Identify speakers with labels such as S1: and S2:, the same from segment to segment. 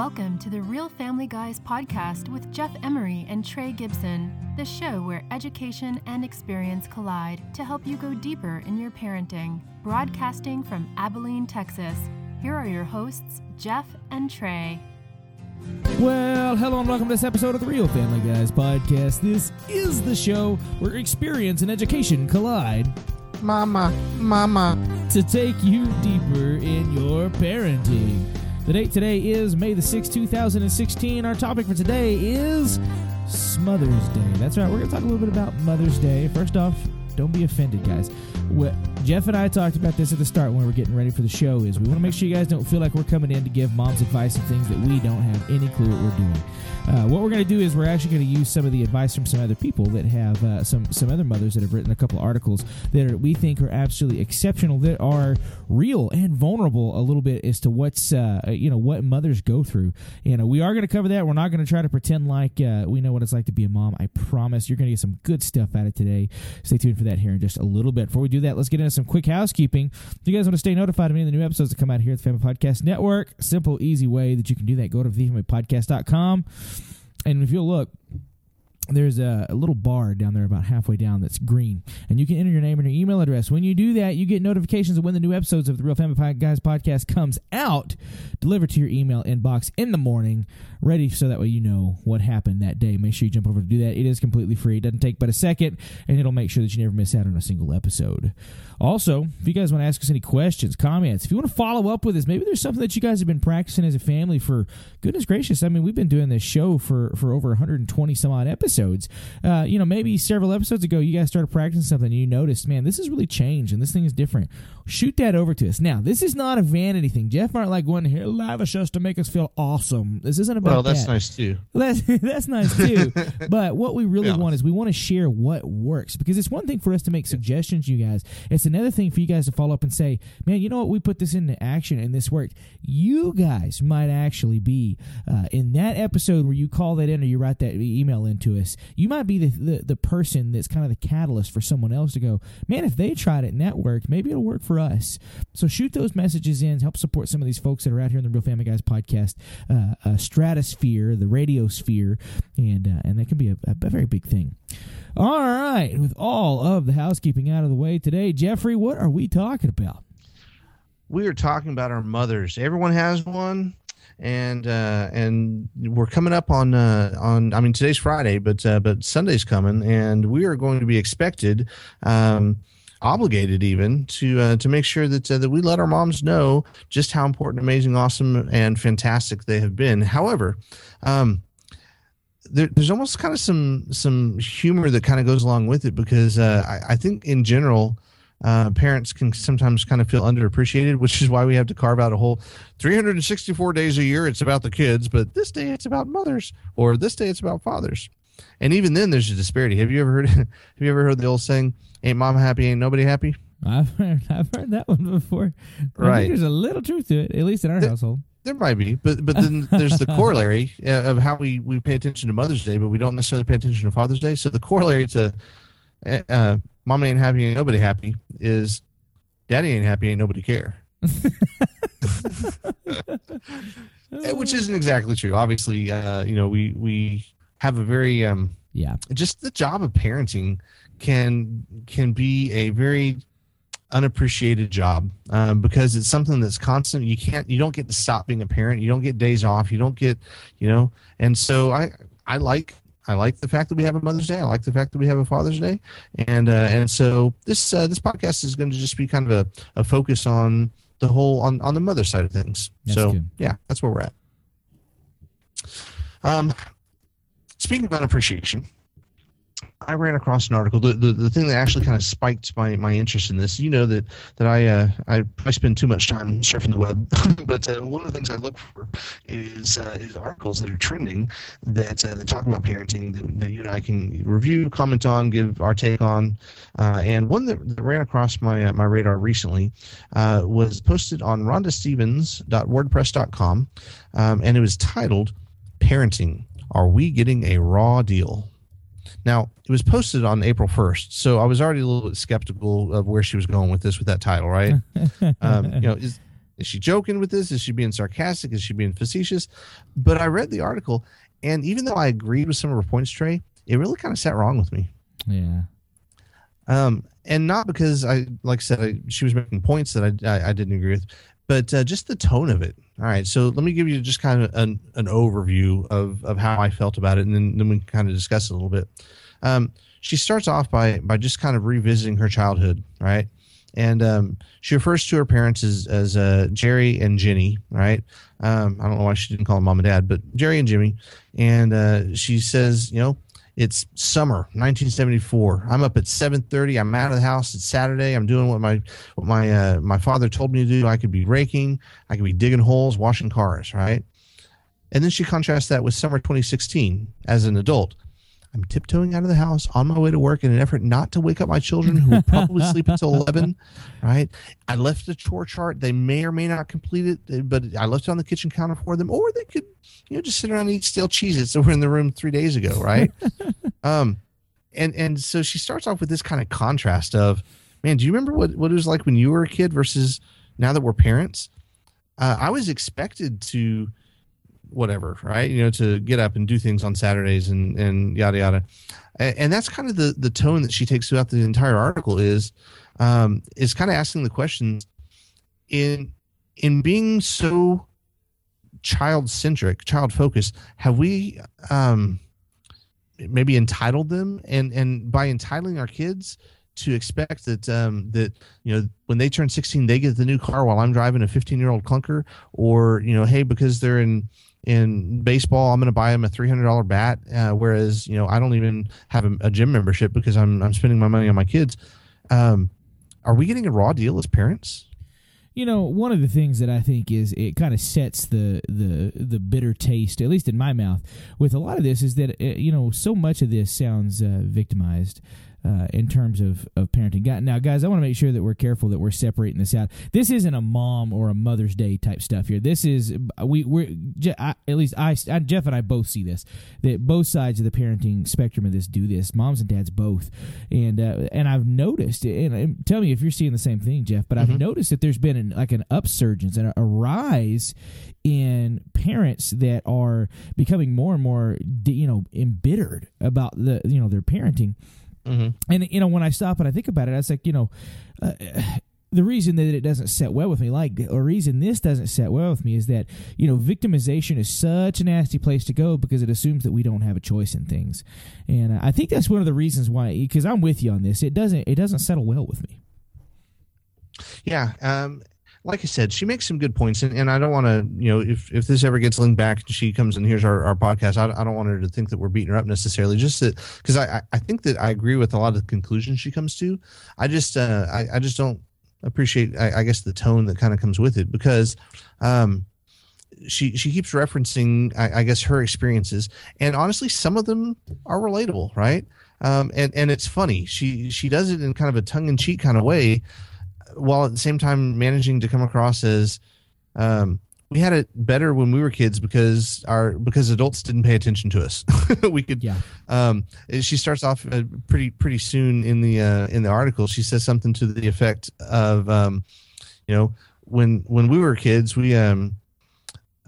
S1: Welcome to the Real Family Guys podcast with Jeff Emery and Trey Gibson, the show where education and experience collide to help you go deeper in your parenting. Broadcasting from Abilene, Texas, here are your hosts, Jeff and Trey.
S2: Well, hello and welcome to this episode of the Real Family Guys podcast. This is the show where experience and education collide
S3: Mama, mama.
S2: to take you deeper in your parenting. The date today is May the 6th, 2016. Our topic for today is Mother's Day. That's right, we're going to talk a little bit about Mother's Day. First off, don't be offended, guys. What Jeff and I talked about this at the start when we were getting ready for the show is we want to make sure you guys don't feel like we're coming in to give moms advice and things that we don't have any clue what we're doing. Uh, what we're going to do is we're actually going to use some of the advice from some other people that have uh, some some other mothers that have written a couple articles that are, we think are absolutely exceptional that are real and vulnerable a little bit as to what's uh, you know what mothers go through. And uh, we are going to cover that. We're not going to try to pretend like uh, we know what it's like to be a mom. I promise you're going to get some good stuff out of today. Stay tuned for that here in just a little bit. Before we do that, let's get into some quick housekeeping. If you guys want to stay notified of any of the new episodes that come out here at the Family Podcast Network, simple, easy way that you can do that. Go to thefamilypodcast.com. And if you'll look, there's a, a, little bar down there about halfway down that's green. And you can enter your name and your email address. When you do that you get notifications of when the new episodes of the real family guys podcast comes out delivered to your email inbox in the morning ready so that way you know what happened that day. Make sure you jump over to do that. It is completely free. It doesn't take but a second and it'll make sure that you never miss out on a single episode. Also if you guys want to ask us any questions comments if you want to follow up with us maybe there's something that you guys have been practicing as a family for goodness gracious i mean we've been doing this show for for over 120 some odd episodes episodes. Uh, you know, maybe several episodes ago, you guys started practicing something and you noticed, man, this has really changed and this thing is different. Shoot that over to us. Now, this is not a vanity thing. Jeff aren't like going here lavish us to make us feel awesome. This isn't about
S3: Well, that's
S2: that.
S3: nice too.
S2: That's, that's nice too. but what we really
S3: Yeah.
S2: want is we want to share what works because it's one thing for us to make suggestions, you guys. It's another thing for you guys to follow up and say, man, you know what? We put this into action and this worked. You guys might actually be uh, in that episode where you call that in or you write that email into us. You might be the, the, the person that's kind of the catalyst for someone else to go, man, if they tried it and that worked, maybe it'll work for us. So shoot those messages in, help support some of these folks that are out here in the Real Family Guys podcast uh, uh, stratosphere, the radio sphere, and uh, and that can be a, a very big thing. All right, with all of the housekeeping out of the way today, Jeffrey, what are we talking about?
S3: We are talking about our mothers. Everyone has one, and uh, and we're coming up on uh, on. I mean, today's Friday, but uh, but Sunday's coming, and we are going to be expected. Um, obligated even to uh, to make sure that uh, that we let our moms know just how important amazing awesome and fantastic they have been however um there, there's almost kind of some some humor that kind of goes along with it because uh, I, I think in general uh, parents can sometimes kind of feel underappreciated, which is why we have to carve out a whole 364 days a year. It's about the kids, but this day it's about mothers, or this day it's about fathers. And even then, there's a disparity. Have you ever heard? Have you ever heard the old saying, "Ain't mom happy, ain't nobody happy"?
S2: I've heard, I've heard that one before. I think
S3: Right.
S2: there's a little truth to it, at least in our
S3: There-
S2: household.
S3: There might be, but but then there's the corollary uh, of how we we pay attention to Mother's Day, but we don't necessarily pay attention to Father's Day. So the corollary to uh, uh, "Mama ain't happy, ain't nobody happy" is "Daddy ain't happy, ain't nobody care." Uh, Which isn't exactly true. Obviously, uh, you know we we have a very um,
S2: Yeah.
S3: just the job of parenting can can be a very unappreciated job um, because it's something that's constant you can't you don't get to stop being a parent you don't get days off you don't get you know and so i i like i like the fact that we have a mother's day. I like the fact that we have a father's day. And uh, and so this uh, this podcast is going to just be kind of a, a focus on the whole on on the mother side of things.
S2: That's
S3: so
S2: good.
S3: yeah that's where we're at. Um speaking about unappreciation I ran across an article. The, the, the thing that actually kind of spiked my, my interest in this, you know that that I uh, I I spend too much time surfing the web, but uh, one of the things I look for is uh, is articles that are trending that uh, that talk about parenting that, that you and I can review, comment on, give our take on. Uh, and one that, that ran across my uh, my radar recently uh, was posted on rhondastevens.wordpress.com, um, and it was titled "Parenting: Are We Getting a Raw Deal?" Now, it was posted on April 1st, so I was already a little bit skeptical of where she was going with this with that title, right? um, you know, is is she joking with this? Is she being sarcastic? Is she being facetious? But I read the article, and even though I agreed with some of her points, Trey, it really kind of sat wrong with me.
S2: Yeah.
S3: Um, and not because I, like I said, I, she was making points that I, I, I didn't agree with, but uh, just the tone of it. All right, so let me give you just kind of an, an overview of, of how I felt about it, and then, then we can kind of discuss it a little bit. Um, she starts off by by just kind of revisiting her childhood, right? And um, she refers to her parents as as uh, Jerry and Jenny, right? Um, I don't know why she didn't call them mom and dad, but Jerry and Jimmy. And uh, she says, you know, it's summer 1974 i'm up at 7.30 i'm out of the house. It's saturday. I'm doing what my what my uh, my father told me to do. I could be raking. I could be digging holes washing cars right? And then she contrasts that with summer 2016 as an adult. I'm tiptoeing out of the house on my way to work in an effort not to wake up my children who will probably sleep until 11 right? I left the chore chart. They may or may not complete it but i left it on the kitchen counter for them or they could you know, just sit around and eat stale cheeses that were in the room three days ago, right? um, and and so she starts off with this kind of contrast of, man, do you remember what what it was like when you were a kid versus now that we're parents? Uh, I was expected to, whatever, right? You know, to get up and do things on Saturdays and and yada yada, and, and that's kind of the the tone that she takes throughout the entire article is, um, is kind of asking the questions in in being so child centric, child focused, have we um, maybe entitled them? And and by entitling our kids to expect that um, that you know when they turn 16 they get the new car while I'm driving a 15 year old clunker, or you know hey because they're in in baseball I'm going to buy them a $300 bat, uh, whereas you know I don't even have a, a, gym membership because I'm I'm spending my money on my kids. Um, are we getting a raw deal as parents?
S2: You know one of the things that i think is it kind of sets the the the bitter taste at least in my mouth with a lot of this is that uh, you know so much of this sounds uh, victimized uh, in terms of, of parenting. Now, guys, I want to make sure that we're careful that we're separating this out. This isn't a mom or a Mother's Day type stuff here. This is we we're at least I, Jeff and I both see this that both sides of the parenting spectrum of this do this. Moms and dads both, and uh, and I've noticed. And, and, tell me if you're seeing the same thing, Jeff. But mm-hmm. I've noticed that there's been an, like an upsurge and a, a rise in parents that are becoming more and more you know embittered about the you know their parenting Mm-hmm. And you know, when I stop and I think about it, I was like, you know, uh, the reason that it doesn't set well with me, like the reason this doesn't set well with me, is that you know, victimization is such a nasty place to go because it assumes that we don't have a choice in things, and uh, I think that's one of the reasons why. Because I'm with you on this, it doesn't it doesn't settle well with me.
S3: Yeah, um, like I said, she makes some good points, and, and I don't want to, you know, if if this ever gets linked back and she comes and hears our, our podcast, I, I don't want her to think that we're beating her up necessarily. Just that because I I think that I agree with a lot of the conclusions she comes to. I just uh, I I just don't appreciate I, I guess the tone that kind of comes with it because um she she keeps referencing I, I guess her experiences and honestly some of them are relatable right um and and it's funny she she does it in kind of a tongue-in-cheek kind of way while at the same time managing to come across as um, we had it better when we were kids because our because adults didn't pay attention to us. we could. Yeah. Um, she starts off uh, pretty pretty soon in the uh, in the article. She says something to the effect of, um, you know, when when we were kids, we um,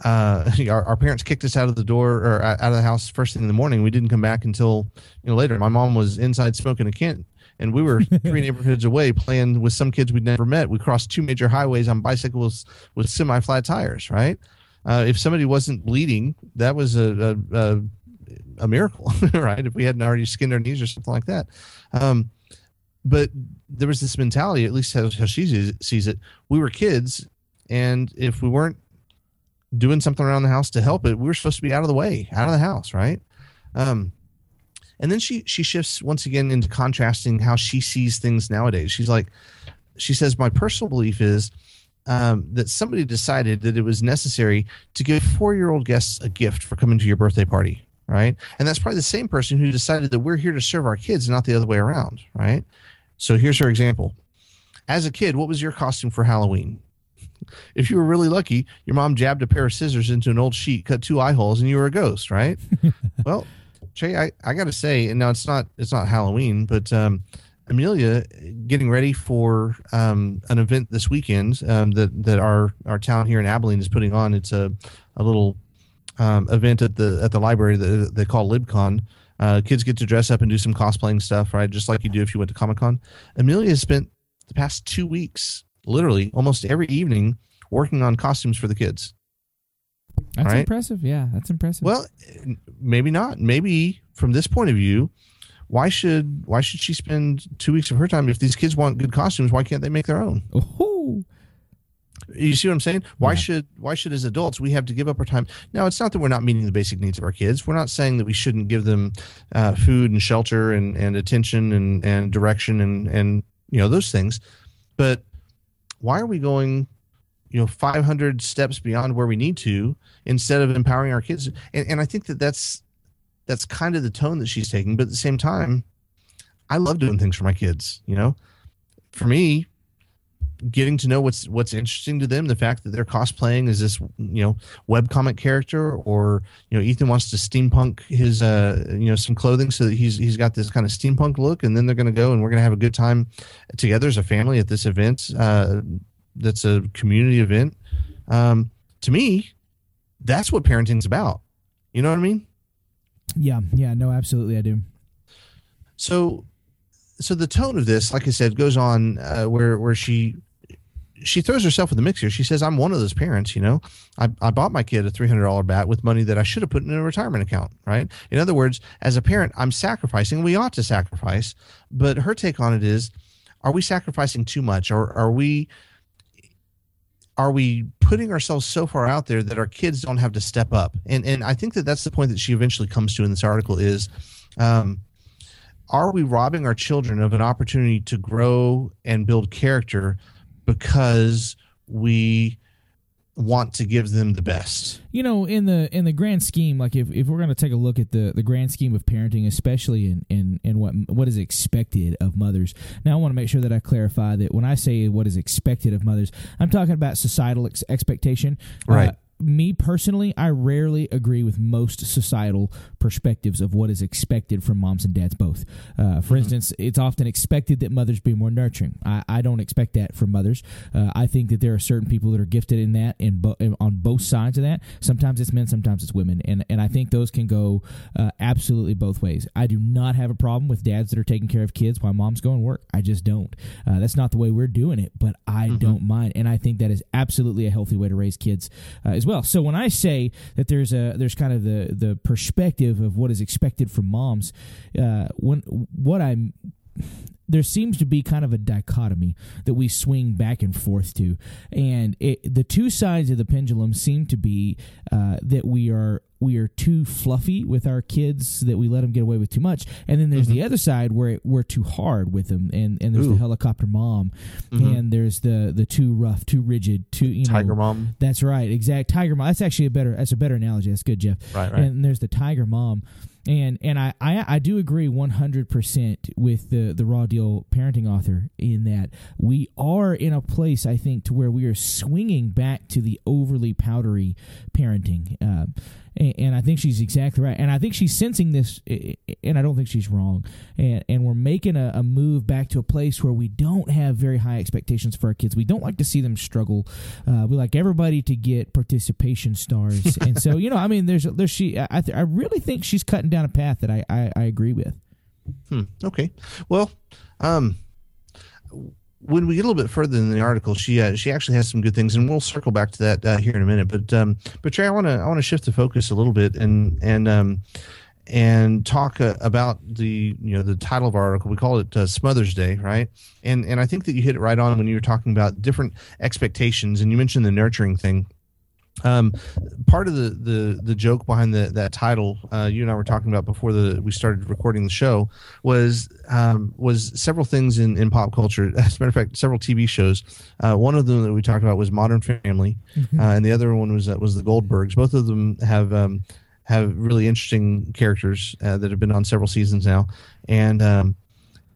S3: uh, our, our parents kicked us out of the door or out of the house first thing in the morning. We didn't come back until you know later. My mom was inside smoking a can and we were three neighborhoods away playing with some kids we'd never met. We crossed two major highways on bicycles with semi-flat tires. Right? Uh, if somebody wasn't bleeding, that was a a, a, a miracle, right? If we hadn't already skinned our knees or something like that. Um, but there was this mentality, at least how, how she sees it. We were kids, and if we weren't doing something around the house to help it, we were supposed to be out of the way, out of the house, right? Um, and then she she shifts once again into contrasting how she sees things nowadays. She's like, she says, my personal belief is um, that somebody decided that it was necessary to give four year old guests a gift for coming to your birthday party, right? And that's probably the same person who decided that we're here to serve our kids, not the other way around, right? So here's her example. As a kid, what was your costume for Halloween? If you were really lucky, your mom jabbed a pair of scissors into an old sheet, cut two eye holes, and you were a ghost, right? well, Trey, I, I got to say, and now it's not it's not Halloween, but um, Amelia getting ready for um, an event this weekend um, that that our our town here in Abilene is putting on. It's a a little um, event at the at the library that they call LibCon. Uh, kids get to dress up and do some cosplaying stuff, right? Just like you do if you went to Comic Con. Amelia spent the past two weeks, literally almost every evening, working on costumes for the kids.
S2: That's
S3: Right.
S2: impressive. Yeah, that's impressive.
S3: Well, maybe not. Maybe from this point of view, why should why should she spend two weeks of her time if these kids want good costumes? Why can't they make their own?
S2: oh,
S3: You see what I'm saying? Why
S2: Yeah.
S3: should why should as adults we have to give up our time? Now, it's not that we're not meeting the basic needs of our kids. We're not saying that we shouldn't give them uh, food and shelter and, and attention and, and direction and and you know those things. But why are we going, you know, 500 steps beyond where we need to instead of empowering our kids? And, and I think that that's that's kind of the tone that she's taking. But at the same time, I love doing things for my kids. You know, for me, getting to know what's what's interesting to them the fact that they're cosplaying is this you know webcomic character or you know ethan wants to steampunk his uh you know some clothing so that he's he's got this kind of steampunk look and then they're going to go and we're going to have a good time together as a family at this event uh that's a community event um to me that's what parenting's about. You know what i mean?
S2: Yeah, yeah. No, absolutely, I do.
S3: so so the tone of this like i said goes on uh, where where she she throws herself in the mix here. She says i'm one of those parents you know? I, I bought my kid a $300 bat with money that i should have put in a retirement account right? In other words as a parent i'm sacrificing we ought to sacrifice but her take on it is are we sacrificing too much? Or are we are we putting ourselves so far out there that our kids don't have to step up? And and i think that that's the point that she eventually comes to in this article is um, are we robbing our children of an opportunity to grow and build character because we want to give them the best
S2: You know, in the in the grand scheme, like if, if we're going to take a look at the, the grand scheme of parenting, especially in, in, in what what is expected of mothers. Now, I want to make sure that I clarify that when I say what is expected of mothers, I'm talking about societal ex- expectation.
S3: Right.
S2: Uh, me personally, I rarely agree with most societal perspectives of what is expected from moms and dads both. Uh, for instance, it's often expected that mothers be more nurturing. I, I don't expect that from mothers. Uh, I think that there are certain people that are gifted in that, and bo- on both sides of that. Sometimes it's men, sometimes it's women, and and I think those can go uh, absolutely both ways. I do not have a problem with dads that are taking care of kids while moms go and work. I just don't. Uh, that's not the way we're doing it, but I don't mind, and I think that is absolutely a healthy way to raise kids uh, as well. So when I say that there's a there's kind of the the perspective of what is expected from moms, uh, when what I'm there seems to be kind of a dichotomy that we swing back and forth to, and it, the two sides of the pendulum seem to be uh, that we are we are too fluffy with our kids that we let them get away with too much, and then there's the other side where we're too hard with them, and and there's the helicopter mom, and there's the the too rough, too rigid, too you know
S3: tiger mom
S2: that's right, exact tiger mom. That's actually a better. That's a better analogy. That's good, Jeff.
S3: Right, right.
S2: And there's the tiger mom, and and I I, I do agree 100 percent with the the raw deal parenting author in that we are in a place I think to where we are swinging back to the overly powdery parenting. Uh, and, and I think she's exactly right. And I think she's sensing this, and I don't think she's wrong. And, and we're making a, a move back to a place where we don't have very high expectations for our kids. We don't like to see them struggle. Uh, we like everybody to get participation stars. and so, you know, I mean, there's, there's she. I, I th- I really think she's cutting down a path that I, I, I agree with.
S3: Hmm. Okay. Well, um, when we get a little bit further in the article, she uh, she actually has some good things, and we'll circle back to that uh, here in a minute. But um, but Trey, I want to I want to shift the focus a little bit and and um and talk uh, about the you know the title of our article. We call it uh, Smothers Day, right? And and I think that you hit it right on when you were talking about different expectations, and you mentioned the nurturing thing. Um, part of the the the joke behind the that title uh, you and I were talking about before the we started recording the show was um, was several things in, in pop culture. As a matter of fact, several TV shows. Uh, one of them that we talked about was Modern Family, uh, and the other one was uh, was the Goldbergs. Both of them have um, have really interesting characters uh, that have been on several seasons now, and um,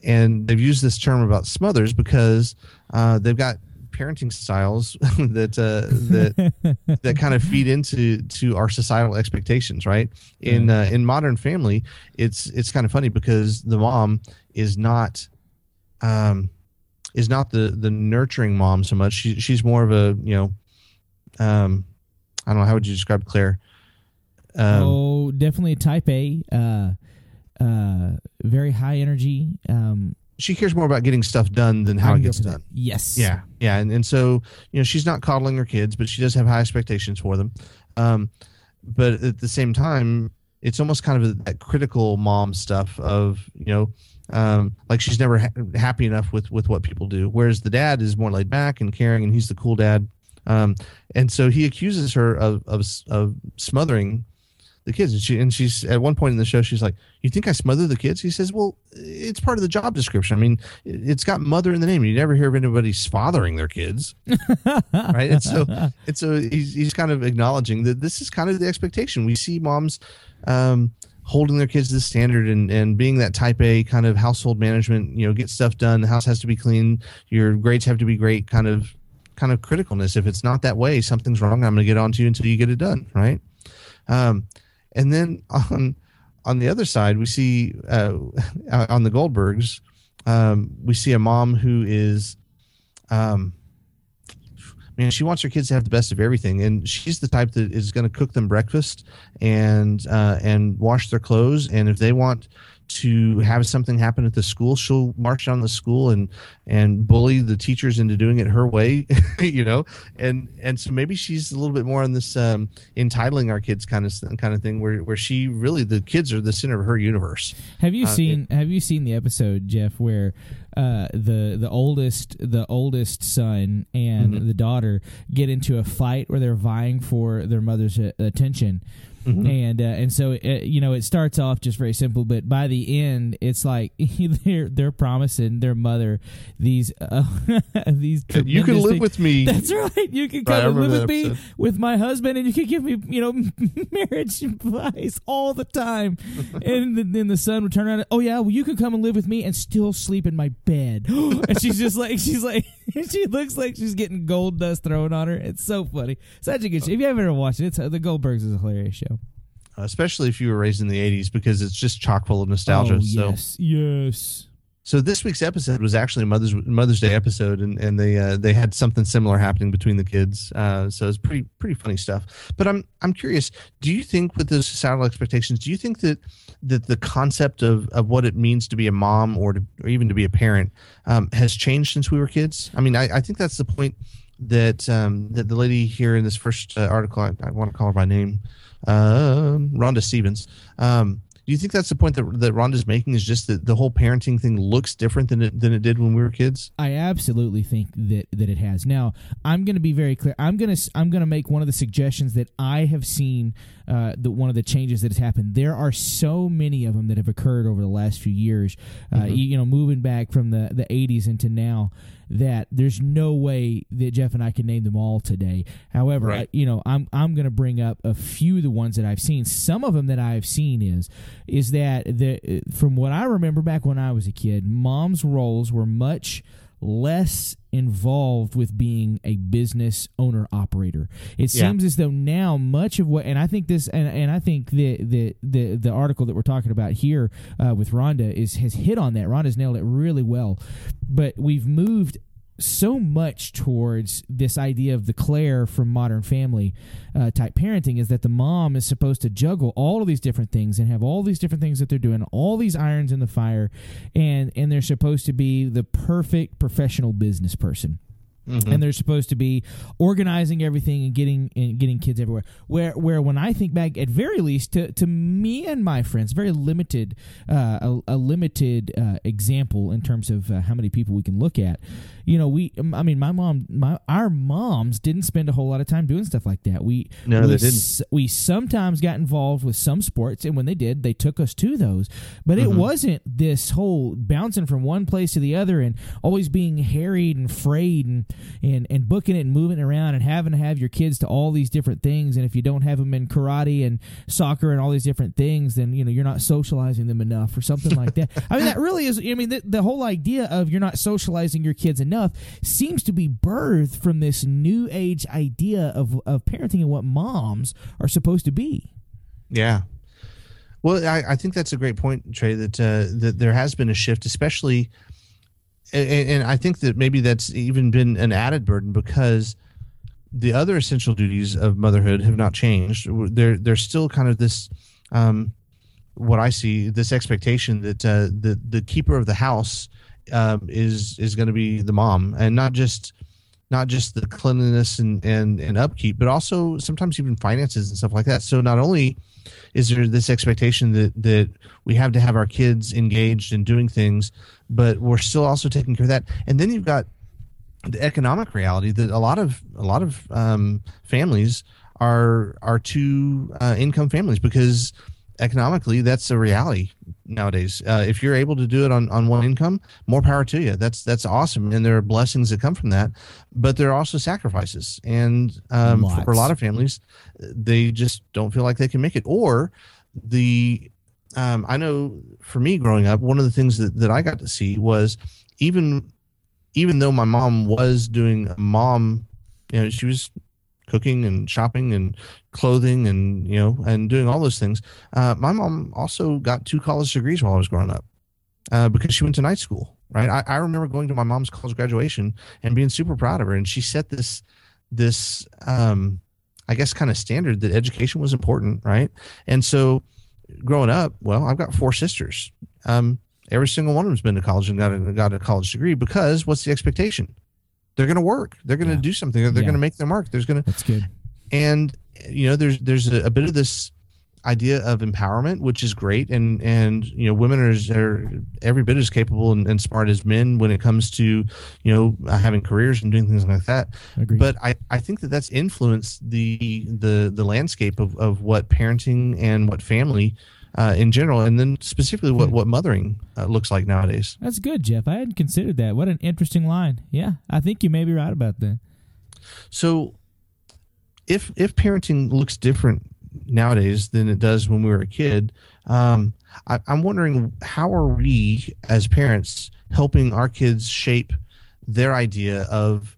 S3: and they've used this term about Smothers because uh, they've got parenting styles that uh, that that kind of feed into to our societal expectations, right? In uh, in Modern Family, it's it's kind of funny because the mom is not um, is not the the nurturing mom so much. She, she's more of a you know, um, I don't know how would you describe Claire.
S2: Um, oh, definitely a type A. Uh, uh, very high energy. Um,
S3: she cares more about getting stuff done than how it gets done.
S2: Yes.
S3: Yeah. Yeah. And, and so, you know, she's not coddling her kids, but she does have high expectations for them. Um, but at the same time, it's almost kind of a, that critical mom stuff of, you know, um, like she's never ha- happy enough with, with what people do. Whereas the dad is more laid back and caring and he's the cool dad. Um, and so he accuses her of, of, of smothering the kids. And she and she's at one point in the show, she's like, "You think I smother the kids?" He says, "Well, it's part of the job description. I mean, it's got mother in the name. You never hear of anybody fathering their kids, right?" And so, and so he's he's kind of acknowledging that this is kind of the expectation. We see moms. Um, holding their kids to the standard and, and being that type A kind of household management, you know, get stuff done. The house has to be clean. Your grades have to be great kind of, kind of criticalness. If it's not that way, something's wrong. I'm going to get on to you until you get it done. Right. Um, and then on on the other side, we see uh, on the Goldbergs, um, we see a mom who is, um, man, she wants her kids to have the best of everything, and she's the type that is going to cook them breakfast and uh, and wash their clothes, and if they want to have something happen at the school, she'll march down the school and and bully the teachers into doing it her way, you know. And and so maybe she's a little bit more on this um, entitling our kids kind of kind of thing, where where she really the kids are the center of her universe.
S2: Have you uh, seen it, Have you seen the episode, Jeff, where uh, the the oldest the oldest son and mm-hmm. the daughter get into a fight where they're vying for their mother's attention? Mm-hmm. And uh, and so it, uh, you know it starts off just very simple, but by the end it's like they're they're promising their mother these uh, these
S3: you can live
S2: things.
S3: with me.
S2: That's right. You can come right, and live with episode. me with my husband, and you can give me you know marriage advice all the time. and then the son would turn around. and, Oh yeah, well you can come and live with me and still sleep in my bed. and she's just like she's like she looks like she's getting gold dust thrown on her. It's so funny. Such a good show. If you haven't ever watched it, it's, the Goldbergs is a hilarious show
S3: especially if you were raised in the 80s because it's just chock full of nostalgia. Oh,
S2: yes,
S3: so,
S2: yes.
S3: So this week's episode was actually a Mother's Mother's Day episode, and, and they uh, they had something similar happening between the kids. Uh, so it's pretty pretty funny stuff. But I'm I'm curious. Do you think with those societal expectations, do you think that that the concept of, of what it means to be a mom or to or even to be a parent um, has changed since we were kids? I mean, I, I think that's the point that um, that the lady here in this first uh, article, I, I want to call her by name, uh, Rhonda Stephens. Um, do you think that's the point that, that Rhonda's making is just that the whole parenting thing looks different than it, than it did when we were kids?
S2: I absolutely think that, that it has. Now, I'm going to be very clear. I'm going to I'm going to make one of the suggestions that I have seen uh, the one of the changes that has happened. There are so many of them that have occurred over the last few years. Uh, mm-hmm. you, you know, moving back from the the 80s into now that there's no way that Jeff and I can name them all today. However, right. I, you know, I'm I'm going to bring up a few of the ones that I've seen. Some of them that I've seen is is that the from what I remember back when I was a kid, mom's roles were much less involved with being a business owner operator. It yeah. seems as though now much of what and I think this and, and I think the the the the article that we're talking about here uh, with Rhonda is has hit on that. Rhonda's nailed it really well. But we've moved so much towards this idea of the Claire from Modern Family uh, type parenting is that the mom is supposed to juggle all of these different things and have all these different things that they're doing, all these irons in the fire, and and they're supposed to be the perfect professional business person. Mm-hmm. and they're supposed to be organizing everything and getting and getting kids everywhere. Where where when I think back, at very least to, to me and my friends, very limited uh, a, a, limited uh, example in terms of uh, how many people we can look at. You know, we I mean, my mom, my our moms didn't spend a whole lot of time doing stuff like that. We
S3: no,
S2: we,
S3: they didn't. S-
S2: we sometimes got involved with some sports, and when they did, they took us to those. But mm-hmm. it wasn't this whole bouncing from one place to the other and always being harried and frayed and and and booking it and moving it around and having to have your kids to all these different things and if you don't have them in karate and soccer and all these different things then you know you're not socializing them enough or something like that i mean that really is i mean the, the whole idea of you're not socializing your kids enough seems to be birthed from this new age idea of of parenting and what moms are supposed to be
S3: yeah well, I, I, think that's a great point, Trey. That uh, that there has been a shift, especially and, and I think that maybe that's even been an added burden because the other essential duties of motherhood have not changed. There, there's still kind of this, um, what I see, this expectation that uh, the the keeper of the house um, is is going to be the mom, and not just not just the cleanliness and, and and upkeep, but also sometimes even finances and stuff like that. So not only is there this expectation that that we have to have our kids engaged in doing things, but we're still also taking care of that. And then you've got the economic reality that a lot of a lot of um, families are are two uh, income families because economically that's a reality nowadays. Uh, if you're able to do it on, on one income more power to you. That's that's awesome. And there are blessings that come from that but there are also sacrifices. And um, for a lot of families they just don't feel like they can make it. Or the um, i know for me growing up one of the things that, that i got to see was even even though my mom was doing mom you know she was cooking and shopping and clothing and you know and doing all those things. Uh, my mom also got two college degrees while I was growing up uh, because she went to night school. Right, I, I remember going to my mom's college graduation and being super proud of her, and she set this this um, I guess kind of standard that education was important, right? And so growing up, well, I've got four sisters. Um, every single one of them's been to college and got a, got a college degree because what's the expectation? They're going to work. They're going to yeah. do something. They're, yeah. going to make their mark. There's going to.
S2: That's good.
S3: And you know, there's there's a, a, bit of this idea of empowerment, which is great, and and you know, women are, are every bit as capable and, and smart as men when it comes to you know uh, having careers and doing things like that. Agreed. But I I think that that's influenced the the the landscape of of what parenting and what family uh, in general, and then specifically what, hmm. what mothering uh, looks like nowadays.
S2: That's good, Jeff. I hadn't considered that. What an interesting line. Yeah, I think you may be right about that.
S3: So, if if parenting looks different nowadays than it does when we were a kid, um, I, I'm wondering how are we as parents helping our kids shape their idea of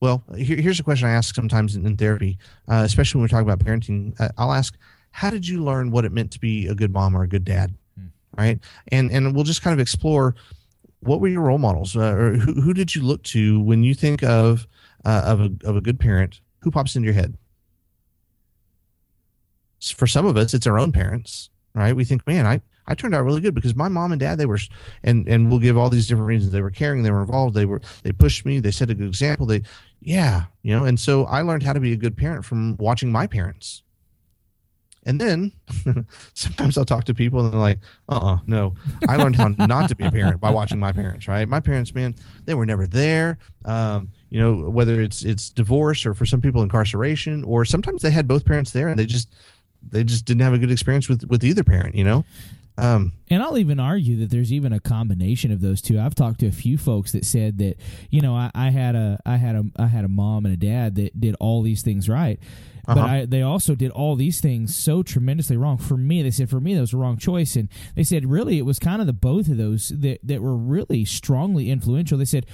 S3: well, here, here's a question I ask sometimes in, in therapy, uh, especially when we're talking about parenting. Uh, I'll ask, how did you learn what it meant to be a good mom or a good dad? Hmm. right? And and we'll just kind of explore what were your role models uh, or who, who did you look to when you think of uh, of a of a good parent who pops into your head? For some of us it's our own parents right? We think man i I turned out really good because my mom and dad they were and and we'll give all these different reasons. They were caring they were involved they were they pushed me they set a good example they yeah you know and so I learned how to be a good parent from watching my parents and then sometimes I'll talk to people and they're like, uh uh-uh, uh no. I learned how not to be a parent by watching my parents, right? My parents, man, they were never there. Um, you know, whether it's it's divorce or for some people incarceration, or sometimes they had both parents there and they just they just didn't have a good experience with with either parent, you know?
S2: Um, and I'll even argue that there's even a combination of those two. I've talked to a few folks that said that, you know, I, I had a I had a I had a mom and a dad that did all these things right, uh-huh. But I, they also did all these things so tremendously wrong. For me, they said for me that was a wrong choice, and they said really it was kind of the both of those that that were really strongly influential. They said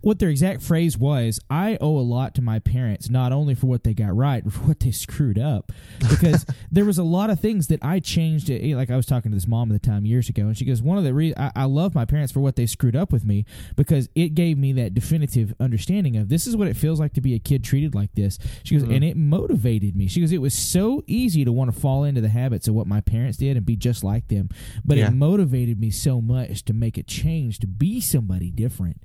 S2: what their exact phrase was: "I owe a lot to my parents, not only for what they got right, but for what they screwed up." Because there was a lot of things that I changed. Eh, like I was talking to this mom at the time years ago, and she goes, "One of the reasons I, I love my parents for what they screwed up with me because it gave me that definitive understanding of this is what it feels like to be a kid treated like this." She goes, mm-hmm. and it motivated motivated me. She goes, it was so easy to want to fall into the habits of what my parents did and be just like them, but yeah. it motivated me so much to make a change to be somebody different.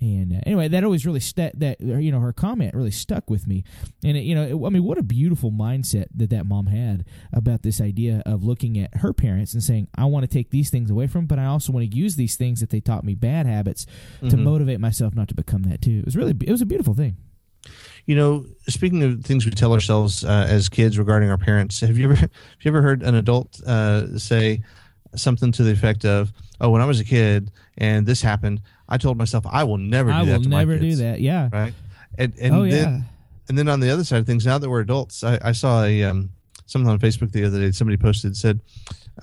S2: And uh, anyway, that always really stuck. That you know, her comment really stuck with me. And it, you know, it, I mean, what a beautiful mindset that that mom had about this idea of looking at her parents and saying, "I want to take these things away from, them, but I also want to use these things that they taught me bad habits mm-hmm. to motivate myself not to become that too." It was really, it was a beautiful thing.
S3: You know, speaking of things we tell ourselves uh, as kids regarding our parents, have you ever have you ever heard an adult uh, say something to the effect of, "Oh, when I was a kid and this happened, I told myself I will never do I
S2: that
S3: will
S2: never do that." Yeah.
S3: Right. And and oh, then yeah. and then on the other side of things, now that we're adults, I, I saw a um, something on Facebook the other day. Somebody posted said,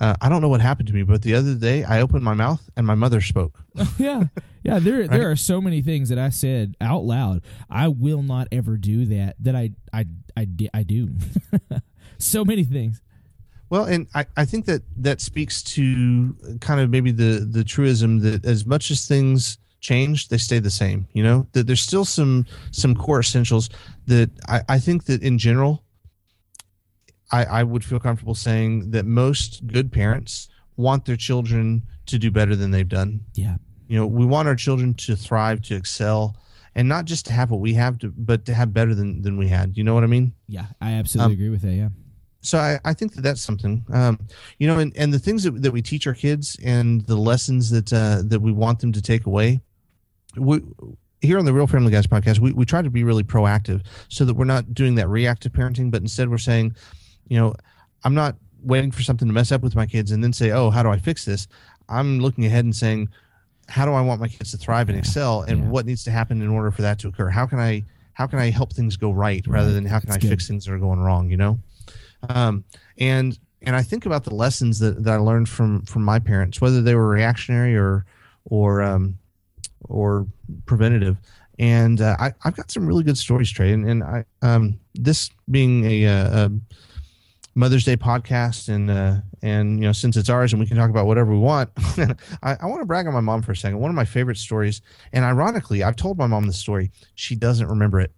S3: uh, "I don't know what happened to me, but the other day I opened my mouth and my mother spoke."
S2: yeah, yeah. There, right? there are so many things that I said out loud. I will not ever do that. That I, I, I, I do. so many things.
S3: Well, and I, I think that that speaks to kind of maybe the the truism that as much as things change, they stay the same. You know, that there's still some some core essentials that I, I think that in general, I, I would feel comfortable saying that most good parents want their children to do better than they've done.
S2: Yeah.
S3: You know, we want our children to thrive, to excel, and not just to have what we have, to, but to have better than, than we had. You know what I mean?
S2: Yeah, I absolutely um, agree with that. Yeah.
S3: So I, I think that that's something, um, you know, and, and the things that, that we teach our kids and the lessons that uh, that we want them to take away. We, here on the Real Family Guys podcast, we, we try to be really proactive so that we're not doing that reactive parenting, but instead we're saying, you know, I'm not waiting for something to mess up with my kids and then say, oh, how do I fix this? I'm looking ahead and saying, how do I want my kids to thrive and excel, and yeah. what needs to happen in order for that to occur? How can I how can I help things go right, right. rather than how can That's I good. fix things that are going wrong? You know, um, and and I think about the lessons that, that I learned from from my parents, whether they were reactionary or or um, or preventative. And uh, I, I've got some really good stories, Trey. And, and I um, this being a, a, a Mother's Day podcast, and uh, and you know since it's ours and we can talk about whatever we want, I, I want to brag on my mom for a second. One of my favorite stories, and ironically, I've told my mom the story. She doesn't remember it.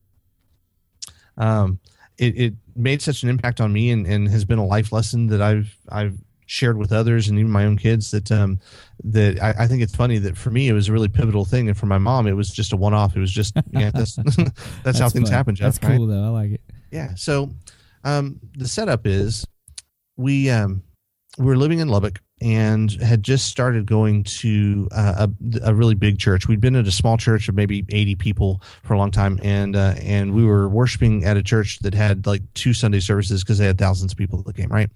S3: Um, it, it made such an impact on me, and, and has been a life lesson that I've I've shared with others and even my own kids that um that I, I, think it's funny that for me it was a really pivotal thing and for my mom it was just a one off it was just yeah that's that's, that's, how things happen Jeff,
S2: that's cool right? though I like it
S3: yeah so um, the setup is we um, we were living in Lubbock and had just started going to uh, a, a, really big church. We'd been at a small church of maybe 80 people for a long time, and uh, and we were worshiping at a church that had like two Sunday services because they had thousands of people that came, right?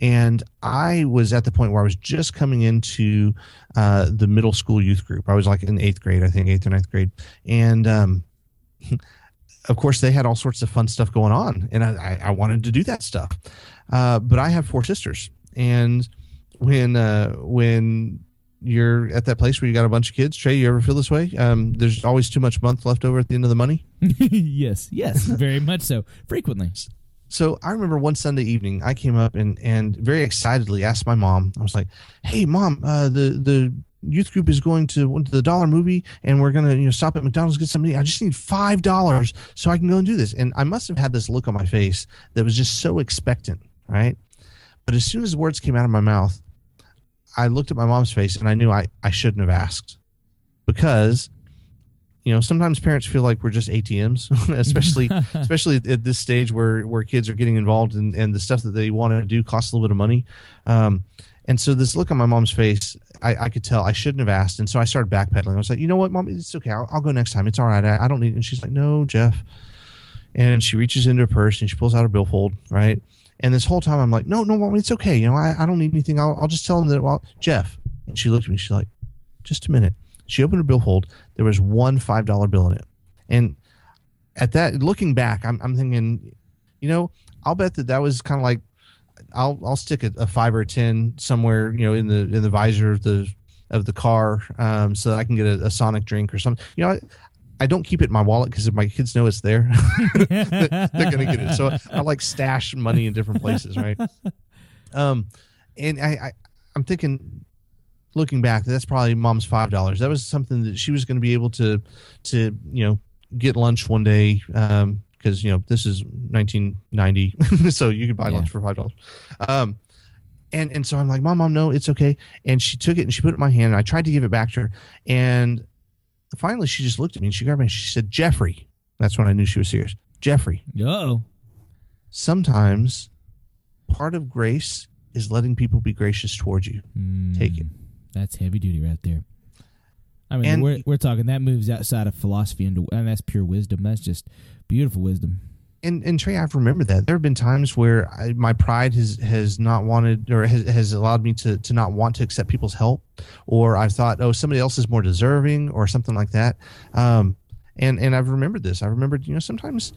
S3: And I was at the point where I was just coming into uh, the middle school youth group. I was like in eighth grade, I think eighth or ninth grade, and um, of course, they had all sorts of fun stuff going on, and I, I wanted to do that stuff. Uh, but I have four sisters, and when uh, when you're at that place where you got a bunch of kids, Trey, you ever feel this way? Um, there's always too much month left over at the end of the money.
S2: yes, yes, very much so. Frequently.
S3: So I remember one Sunday evening, I came up and and very excitedly asked my mom. I was like, "Hey, mom, uh, the the youth group is going to the dollar movie and we're going to you know stop at mcdonald's get something i just need five dollars so i can go and do this. And i must have had this look on my face that was just so expectant right? But as soon as the words came out of my mouth i looked at my mom's face and i knew i, I shouldn't have asked because you know sometimes parents feel like we're just atms especially especially at this stage where where kids are getting involved in, and the stuff that they want to do costs a little bit of money. Um, and so this look on my mom's face, I, I, could tell I shouldn't have asked. And so I started backpedaling. I was like, you know what, mom, it's okay. I'll, I'll go next time. It's all right. I, I, don't need. And she's like, no, Jeff. And she reaches into her purse and she pulls out her billfold, right? And this whole time I'm like, no, no, mom, it's okay. You know, I, I don't need anything. I'll, I'll just tell them that, well, Jeff. And she looked at me. She's like, just a minute. She opened her billfold. There was one $5 bill in it. And at that, looking back, I'm, I'm thinking, you know, I'll bet that that was kind of like I'll I'll stick a, a, five or a ten somewhere, you know, in the in the visor of the of the car, um, so that I can get a, a, Sonic drink or something. You know, I, I don't keep it in my wallet because if my kids know it's there, they're gonna get it. So I like stash money in different places, right? Um, and I, I I'm thinking, looking back, that's probably mom's five dollars. That was something that she was going to be able to to you know get lunch one day. Um, because you know this is 1990, so you could buy yeah. lunch for five dollars. Um, and and so I'm like, mom, mom, no, it's okay. And she took it and she put it in my hand. And I tried to give it back to her, and finally she just looked at me and she grabbed me and she said, Jeffrey. That's when I knew she was serious. Jeffrey.
S2: Oh.
S3: Sometimes part of grace is letting people be gracious towards you. Mm, Take it.
S2: That's heavy duty right there. I mean, and, we're we're talking that moves outside of philosophy and, and that's pure wisdom. That's just beautiful wisdom.
S3: And and Trey, I've remembered that there have been times where I, my pride has has not wanted or has, has allowed me to to not want to accept people's help, or I've thought, oh, somebody else is more deserving, or something like that. Um, and and I've remembered this. I remembered, you know, sometimes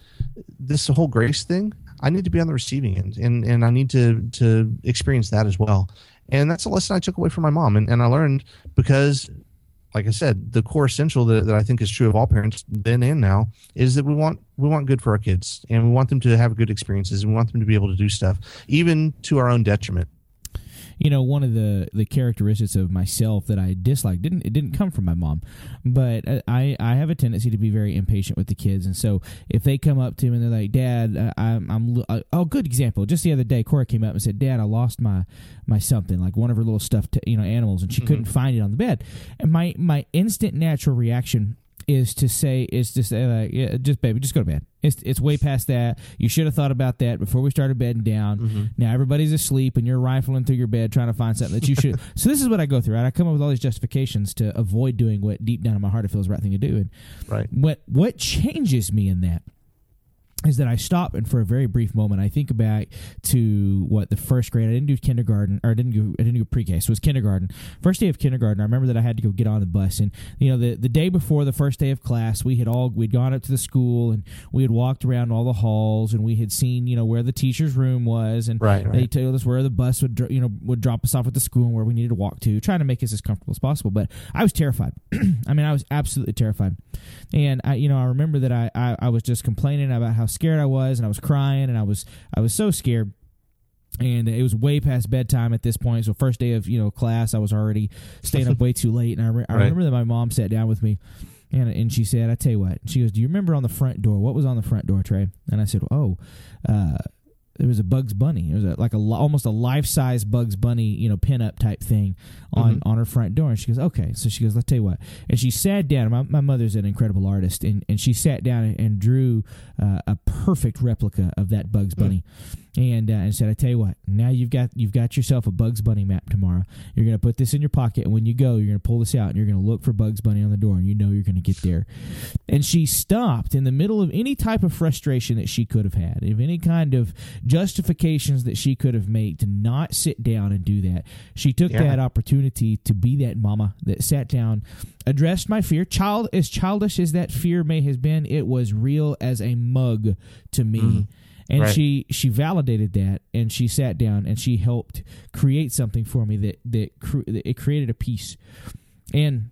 S3: this whole grace thing, I need to be on the receiving end, and and I need to to experience that as well. And that's a lesson I took away from my mom, and and I learned because like I said, the core essential that, that I think is true of all parents then and now is that we want we want good for our kids and we want them to have good experiences and we want them to be able to do stuff even to our own detriment.
S2: You know, one of the the characteristics of myself that I dislike didn't it didn't come from my mom, but uh, I I have a tendency to be very impatient with the kids, and so if they come up to me and they're like, "Dad, uh, I'm I'm uh, oh, good example." Just the other day, Cora came up and said, "Dad, I lost my my something like one of her little stuffed you know animals, and she mm-hmm. couldn't find it on the bed," and my my instant natural reaction is to say is to say like yeah, just baby just go to bed. It's it's way past that. You should have thought about that before we started bedding down. Mm-hmm. now everybody's asleep and you're rifling through your bed trying to find something that you should so this is what i go through right? I come up with all these justifications to avoid doing what deep down in my heart it feels the right thing to do. And
S3: right.
S2: what what changes me in that is that I stop and for a very brief moment I think back to what the first grade I didn't do kindergarten or I didn't go I didn't do pre-K so it was kindergarten. First day of kindergarten I remember that I had to go get on the bus and you know the the day before the first day of class we had all we'd gone up to the school and we had walked around all the halls and we had seen you know where the teacher's room was and
S3: right, right.
S2: they told us where the bus would you know would drop us off at the school and where we needed to walk to trying to make us as comfortable as possible but I was terrified. I mean I was absolutely terrified. And I you know I remember that I I, I was just complaining about how scared I was, and I was crying, and I was I was so scared. And it was way past bedtime at this point. So first day of you know class, I was already staying up way too late. And I, re- I right. remember that my mom sat down with me, and and she said, "I tell you what." She goes, "Do you remember on the front door? What was on the front door, Trey?" And I said, "Oh." Uh, it was a Bugs Bunny. It was a, like a almost a life size Bugs Bunny, you know, pinup type thing on mm-hmm. on her front door. And she goes, okay. So she goes, let's tell you what. And she sat down. My, my mother's an incredible artist, and, and she sat down and drew uh, a perfect replica of that Bugs Bunny. Mm and uh, and said, "I tell you what, now you've got you've got yourself a Bugs Bunny map tomorrow. You're going to put this in your pocket, and when you go, you're going to pull this out, and you're going to look for Bugs Bunny on the door, and you know you're going to get there." And she stopped in the middle of any type of frustration that she could have had, of any kind of justifications that she could have made to not sit down and do that. She took yeah. that opportunity to be that mama that sat down, addressed my fear. Child as childish as that fear may have been, it was real as a mug to me. Mm and right. she she validated that and she sat down and she helped create something for me that that, cre- that it created a piece and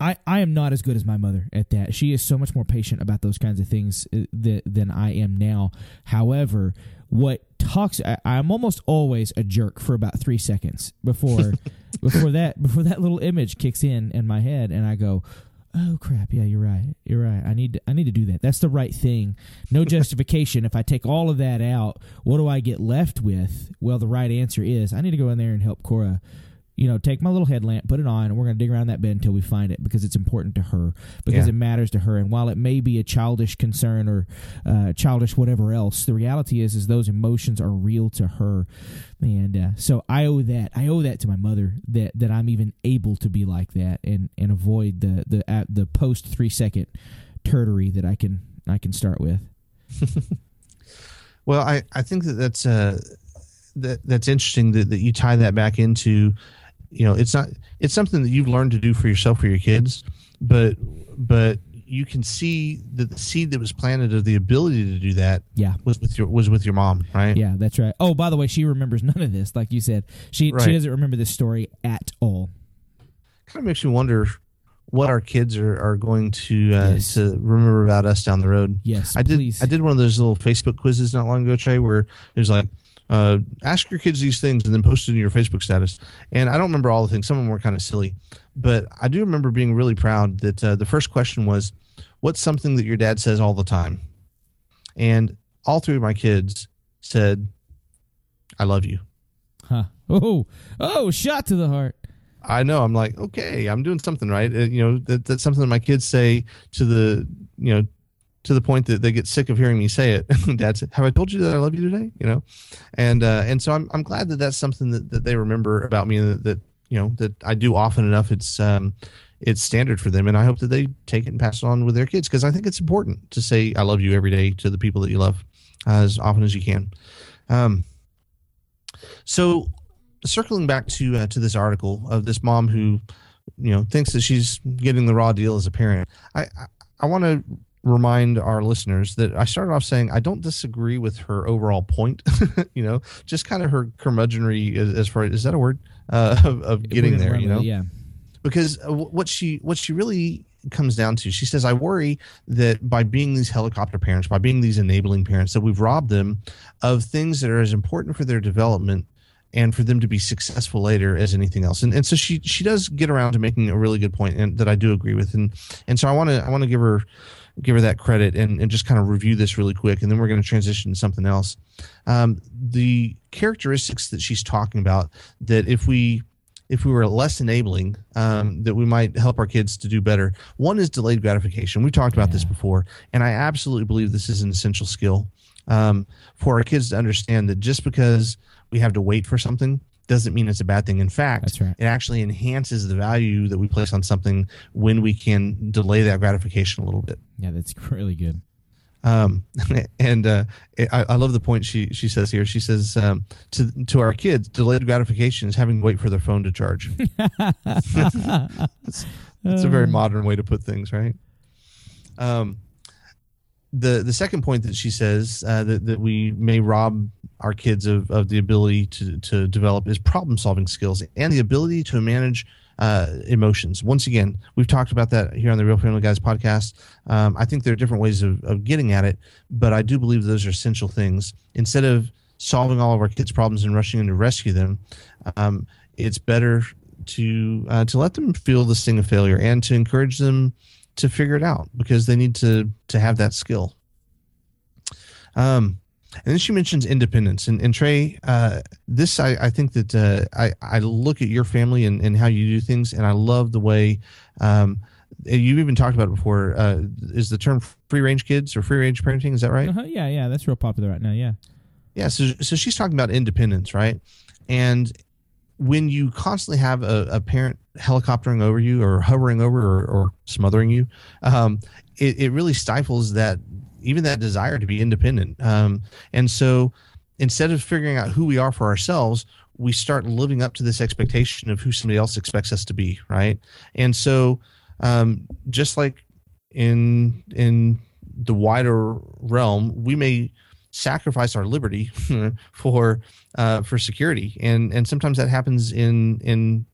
S2: I, I am not as good as my mother at that. She is so much more patient about those kinds of things uh, that, than I am now. However, what talks I, I'm almost always a jerk for about three seconds before before that before that little image kicks in in my head, and I go, oh crap. Yeah you're right. You're right. I need to i need to do that. That's the right thing. No justification. If i take all of that out what do i get left with? Well the right answer is i need to go in there and help cora you know, take my little headlamp, put it on, and we're going to dig around that bed until we find it because it's important to her, because yeah. it matters to her. And while it may be a childish concern or uh, childish whatever else, the reality is, is those emotions are real to her. And uh, so I owe that. I owe that to my mother that that I'm even able to be like that and and avoid the the uh, the post three second turtery that I can I can start with.
S3: well, I I think that that's uh that that's interesting that, that you tie that back into you know it's not it's something that you've learned to do for yourself for your kids but but you can see that the seed that was planted of the ability to do that
S2: yeah
S3: was with your was with your mom right
S2: yeah that's right oh by the way she remembers none of this like you said she right. she doesn't remember this story at all
S3: kind of makes me wonder what our kids are, are going to uh, yes. to remember about us down the road.
S2: Yes,
S3: I did.
S2: Please.
S3: I did one of those little Facebook quizzes not long ago, Trey, where it was like, uh, ask your kids these things and then post it in your Facebook status. And I don't remember all the things. Some of them were kind of silly, but I do remember being really proud that uh, the first question was, "What's something that your dad says all the time?" And all three of my kids said, "I love you."
S2: Huh. Oh, oh, shot to the heart.
S3: I know. I'm like, okay, I'm doing something right. Uh, you know, that, that's something that my kids say to the, you know, to the point that they get sick of hearing me say it. Dad said, "Have I told you that I love you today?" You know, and uh, and so I'm I'm glad that that's something that, that they remember about me that, that you know that I do often enough. It's um it's standard for them, and I hope that they take it and pass it on with their kids because I think it's important to say I love you every day to the people that you love uh, as often as you can. Um, so circling back to uh, to this article of this mom who you know thinks that she's getting the raw deal as a parent, I I, I want to remind our listeners that I started off saying I don't disagree with her overall point. you know, just kind of her curmudgeonry as, as far is that a word uh, of, of getting there. You know,
S2: yeah.
S3: Because uh, what she what she really comes down to, she says, I worry that by being these helicopter parents, by being these enabling parents, that we've robbed them of things that are as important for their development and for them to be successful later as anything else. And and so she she does get around to making a really good point and that I do agree with. And and so I want to I want to give her give her that credit and, and just kind of review this really quick and then we're going to transition to something else. Um, the characteristics that she's talking about that if we if we were less enabling um, that we might help our kids to do better. One is delayed gratification. We talked about yeah. this before and i absolutely believe this is an essential skill um, for our kids to understand that just because we have to wait for something doesn't mean it's a bad thing. In fact, right. it actually enhances the value that we place on something when we can delay that gratification a little bit.
S2: Yeah, that's really good.
S3: Um, and uh, I, I, love the point she she says here. She says um, to to our kids, delayed gratification is having to wait for their phone to charge. that's, it's a very modern way to put things, right? Um, the the second point that she says uh, that that we may rob our kids of, of the ability to to develop is problem solving skills and the ability to manage uh, emotions. Once again, we've talked about that here on the Real Family Guys podcast. Um, I think there are different ways of, of getting at it, but I do believe those are essential things. Instead of solving all of our kids' problems and rushing in to rescue them, um, it's better to uh, to let them feel the sting of failure and to encourage them to figure it out because they need to to have that skill. Um, and then she mentions independence and, and Trey, uh, this, I, I think that, uh, I, I look at your family and, and how you do things. And I love the way, um, you've even talked about it before. Uh, is the term free range kids or free range parenting? Is that right?
S2: Uh-huh, yeah. Yeah. That's real popular right now. Yeah.
S3: Yeah. So, so she's talking about independence, right? And when you constantly have a, a parent helicoptering over you or hovering over or, or smothering you, um, it, it really stifles that even that desire to be independent. Um, and so instead of figuring out who we are for ourselves, we start living up to this expectation of who somebody else expects us to be, right? And so, um, just like in in the wider realm, we may sacrifice our liberty for uh, for security, and and sometimes that happens in in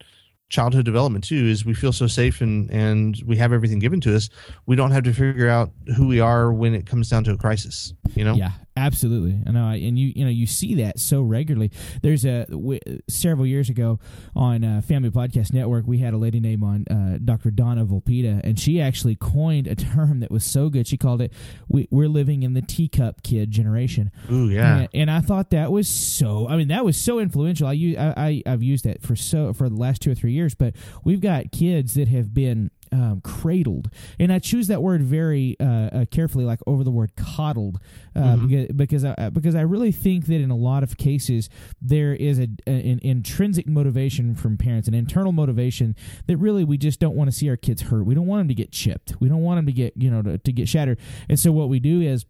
S3: childhood development too. Is we feel so safe and and we have everything given to us, we don't have to figure out who we are when it comes down to a crisis. You know?
S2: Yeah, Absolutely, I know, and you you know you see that so regularly. There's a w- several years ago on uh, Family Podcast Network, we had a lady named on uh, Dr. Donna Volpitta, and she actually coined a term that was so good. She called it we, "We're living in the teacup kid generation."
S3: Ooh, yeah.
S2: And, and, I thought that was so. I mean, that was so influential. I, I I I've used that for so for the last two or three years, but we've got kids that have been um, cradled, and I choose that word very uh, uh, carefully, like over the word coddled, uh, mm-hmm. because because I, because I really think that in a lot of cases there is a, a, an intrinsic motivation from parents, an internal motivation that really we just don't want to see our kids hurt. We don't want them to get chipped. We don't want them to get you know to, to get shattered. And so what we do is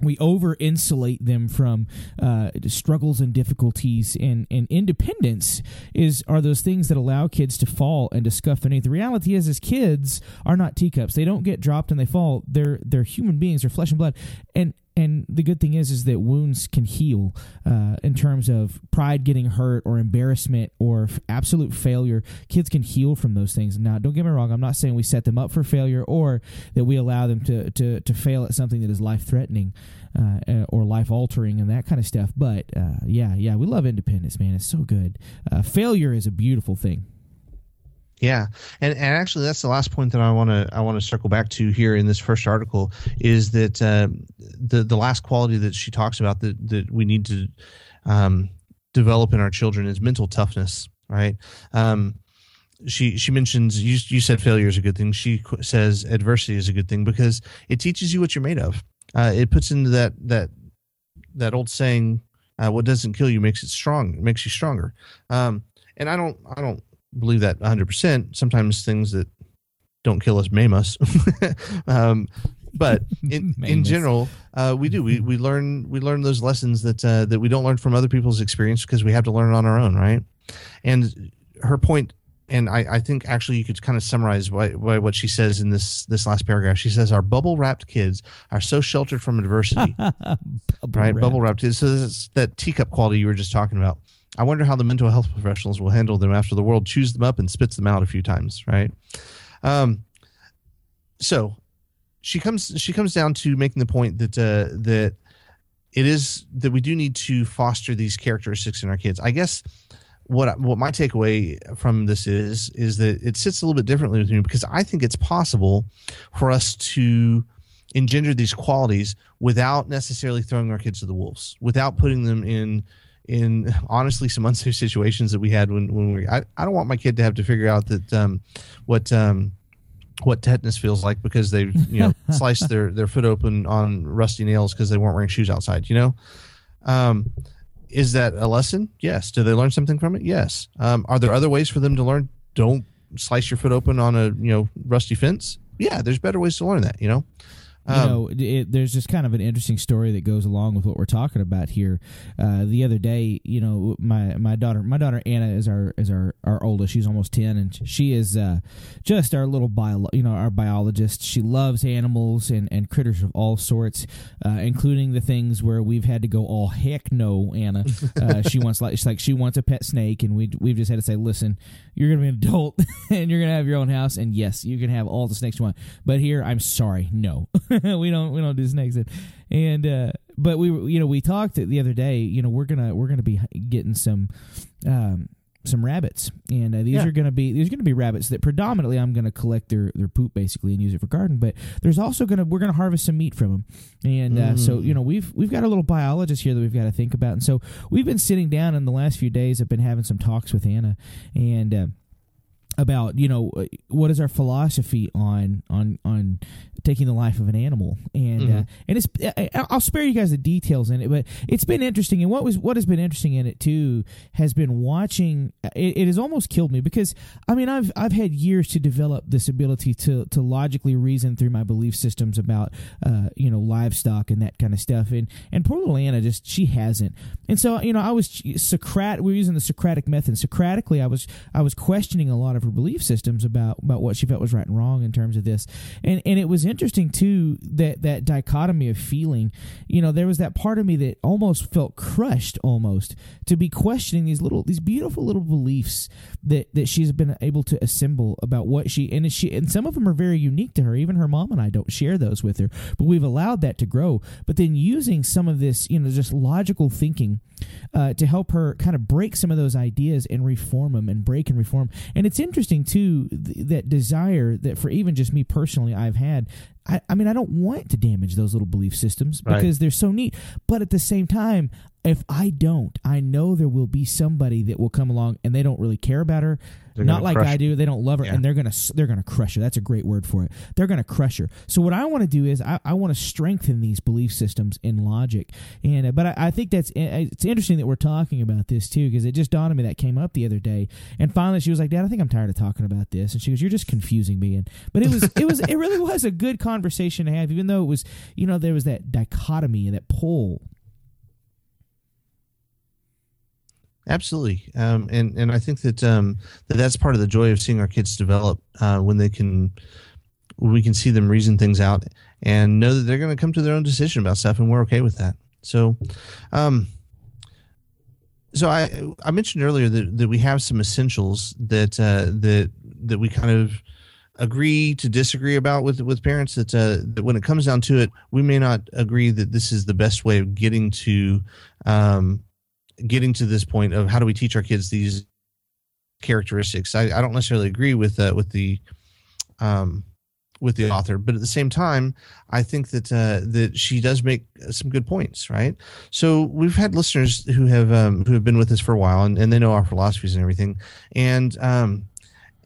S2: we over insulate them from uh, struggles and difficulties and, and independence is are those things that allow kids to fall and to scuff their The reality is is kids are not teacups. They don't get dropped and they fall. They're they're human beings, they're flesh and blood. And and the good thing is is that wounds can heal uh, in terms of pride getting hurt or embarrassment or f- absolute failure. Kids can heal from those things. Now don't get me wrong i'm not saying we set them up for failure or that we allow them to to, to fail at something that is life threatening uh, or life altering and that kind of stuff. But uh, yeah yeah we love independence man. It's so good. Uh, failure is a beautiful thing
S3: yeah, and, and actually, that's the last point that I want to I want to circle back to here in this first article is that uh, the the last quality that she talks about that that we need to um, develop in our children is mental toughness. Right. Um, she she mentions you you said failure is a good thing. She says adversity is a good thing because it teaches you what you're made of. Uh, it puts into that that that old saying, uh, "What doesn't kill you makes it strong. Makes you stronger." Um, and I don't I don't believe that 100%. Sometimes things that don't kill us maim us. um, but in, in general, uh, we do. We, we learn we learn those lessons that uh, that we don't learn from other people's experience because we have to learn on our own, right? And her point, and I, I think actually you could kind of summarize why, why what she says in this this last paragraph. She says our bubble wrapped kids are so sheltered from adversity, right? Bubble wrapped. Kids, so it's that teacup quality you were just talking about. I wonder how the mental health professionals will handle them after the world chews them up and spits them out a few times, right? Um, so she comes she comes down to making the point that uh, that it is that we do need to foster these characteristics in our kids. I guess what what my takeaway from this is is that it sits a little bit differently with me because I think it's possible for us to engender these qualities without necessarily throwing our kids to the wolves, without putting them in in honestly some unsafe situations that we had when when we I, I don't want my kid to have to figure out that um what um what tetanus feels like because they you know sliced their their foot open on rusty nails because they weren't wearing shoes outside you know? Um is that a lesson? Yes. Do they learn something from it? Yes. Um are there other ways for them to learn? Don't slice your foot open on a you know rusty fence? Yeah there's better ways to learn that you know
S2: you um, know, it, there's just kind of an interesting story that goes along with what we're talking about here. Uh, the other day, you know, my my daughter, my daughter Anna is our is our our oldest. She's almost ten, and she is uh, just our little bio, you know, our biologist. She loves animals and and critters of all sorts, uh, including the things where we've had to go, oh heck no, Anna. Uh, she wants like she's like she wants a pet snake, and we we've just had to say, listen, you're gonna be an adult, and you're gonna have your own house, and yes, you can have all the snakes you want, but here, I'm sorry, no. we don't we don't do snakes. And uh, but we you know we talked the other day. You know we're gonna we're gonna be getting some. Um, some rabbits, and uh, these yeah. are going to be these are going to be rabbits that predominantly I'm going to collect their their poop basically and use it for garden. But there's also going to we're going to harvest some meat from them, and uh, mm. so you know we've we've got a little biologist here that we've got to think about, and so we've been sitting down in the last few days. I've been having some talks with Anna, and. Uh, about you know what is our philosophy on on on taking the life of an animal? And uh, mm-hmm. uh, and it's I'll spare you guys the details in it but it's been interesting. And what was what has been interesting in it too has been watching it, it has almost killed me because I mean I've I've had years to develop this ability to to logically reason through my belief systems about uh, you know livestock and that kind of stuff. And and poor little Anna just she hasn't. And so you know I was Socratic we we're using the Socratic method. Socratically I was I was questioning a lot of her belief systems about about what she felt was right and wrong in terms of this. And and it was interesting too that that dichotomy of feeling. You know there was that part of me that almost felt crushed almost to be questioning these little these beautiful little beliefs that that she's been able to assemble about what she and she and some of them are very unique to her. Even her mom and I don't share those with her but we've allowed that to grow. But then using some of this you know just logical thinking uh, to help her kind of break some of those ideas and reform them and break and reform. And it's interesting too th- that desire that for even just me personally I've had I, I mean, I don't want to damage those little belief systems because right. they're so neat. But at the same time, if I don't, I know there will be somebody that will come along and they don't really care about her. They're not like I do. They don't love her, yeah. and they're gonna they're gonna crush her. That's a great word for it. They're gonna crush her. So what I want to do is I, I want to strengthen these belief systems in logic. And uh, but I, I, think that's uh, it's interesting that we're talking about this too because it just dawned on me that came up the other day. And finally, she was like, "Dad, I think I'm tired of talking about this." And she goes, "You're just confusing me." And but it was it was it really was a good conversation to have, even though it was you know there was that dichotomy and that pull
S3: Absolutely, um, and and I think that um, that that's part of the joy of seeing our kids develop uh, when they can we can see them reason things out and know that they're going to come to their own decision about stuff, and we're okay with that. So, um, so I I mentioned earlier that, that we have some essentials that uh, that that we kind of agree to disagree about with with parents that uh, that when it comes down to it, we may not agree that this is the best way of getting to um, getting to this point of how do we teach our kids these characteristics. I, I don't necessarily agree with uh, with the um, with the author, but at the same time, I think that uh, that she does make some good points. Right. So we've had listeners who have um, who have been with us for a while, and, and they know our philosophies and everything, and um,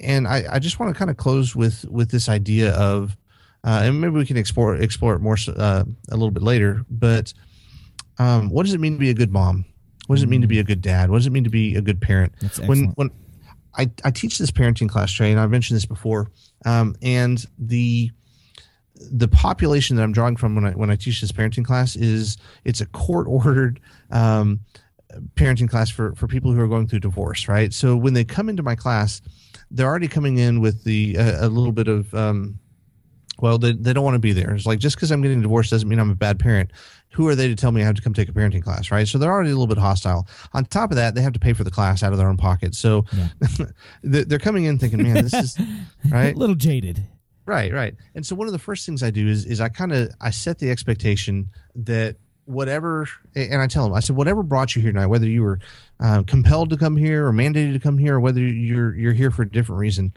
S3: and I, I just want to kind of close with with this idea of, uh, and maybe we can explore explore it more uh, a little bit later, but um, what does it mean to be a good mom? What does it mean to be a good dad? What does it mean to be a good parent? when when I, I teach this parenting class, Trey, and I've mentioned this before, um, and the the population that I'm drawing from when I when I teach this parenting class is it's a court ordered um, parenting class for for people who are going through divorce, right? So when they come into my class, they're already coming in with the uh, a little bit of um, well, they, they don't want to be there. It's like just because I'm getting divorced doesn't mean I'm a bad parent who are they to tell me I have to come take a parenting class, right? So they're already a little bit hostile. On top of that, they have to pay for the class out of their own pocket. So yeah. they're coming in thinking, man, this is right.
S2: a little jaded.
S3: Right, right. And so one of the first things I do is is I kind of I set the expectation that whatever, and I tell them, I said, whatever brought you here tonight, whether you were uh, compelled to come here or mandated to come here, or whether you're you're here for a different reason,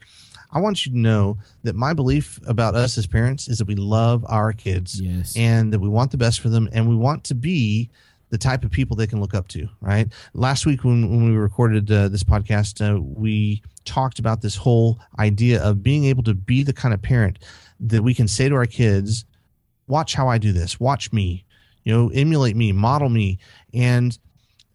S3: I want you to know that my belief about us as parents is that we love our kids
S2: Yes.
S3: and that we want the best for them and we want to be the type of people they can look up to right? Last week when, when we recorded uh, this podcast uh, we talked about this whole idea of being able to be the kind of parent that we can say to our kids watch how i do this. Watch me. You know emulate me model me. And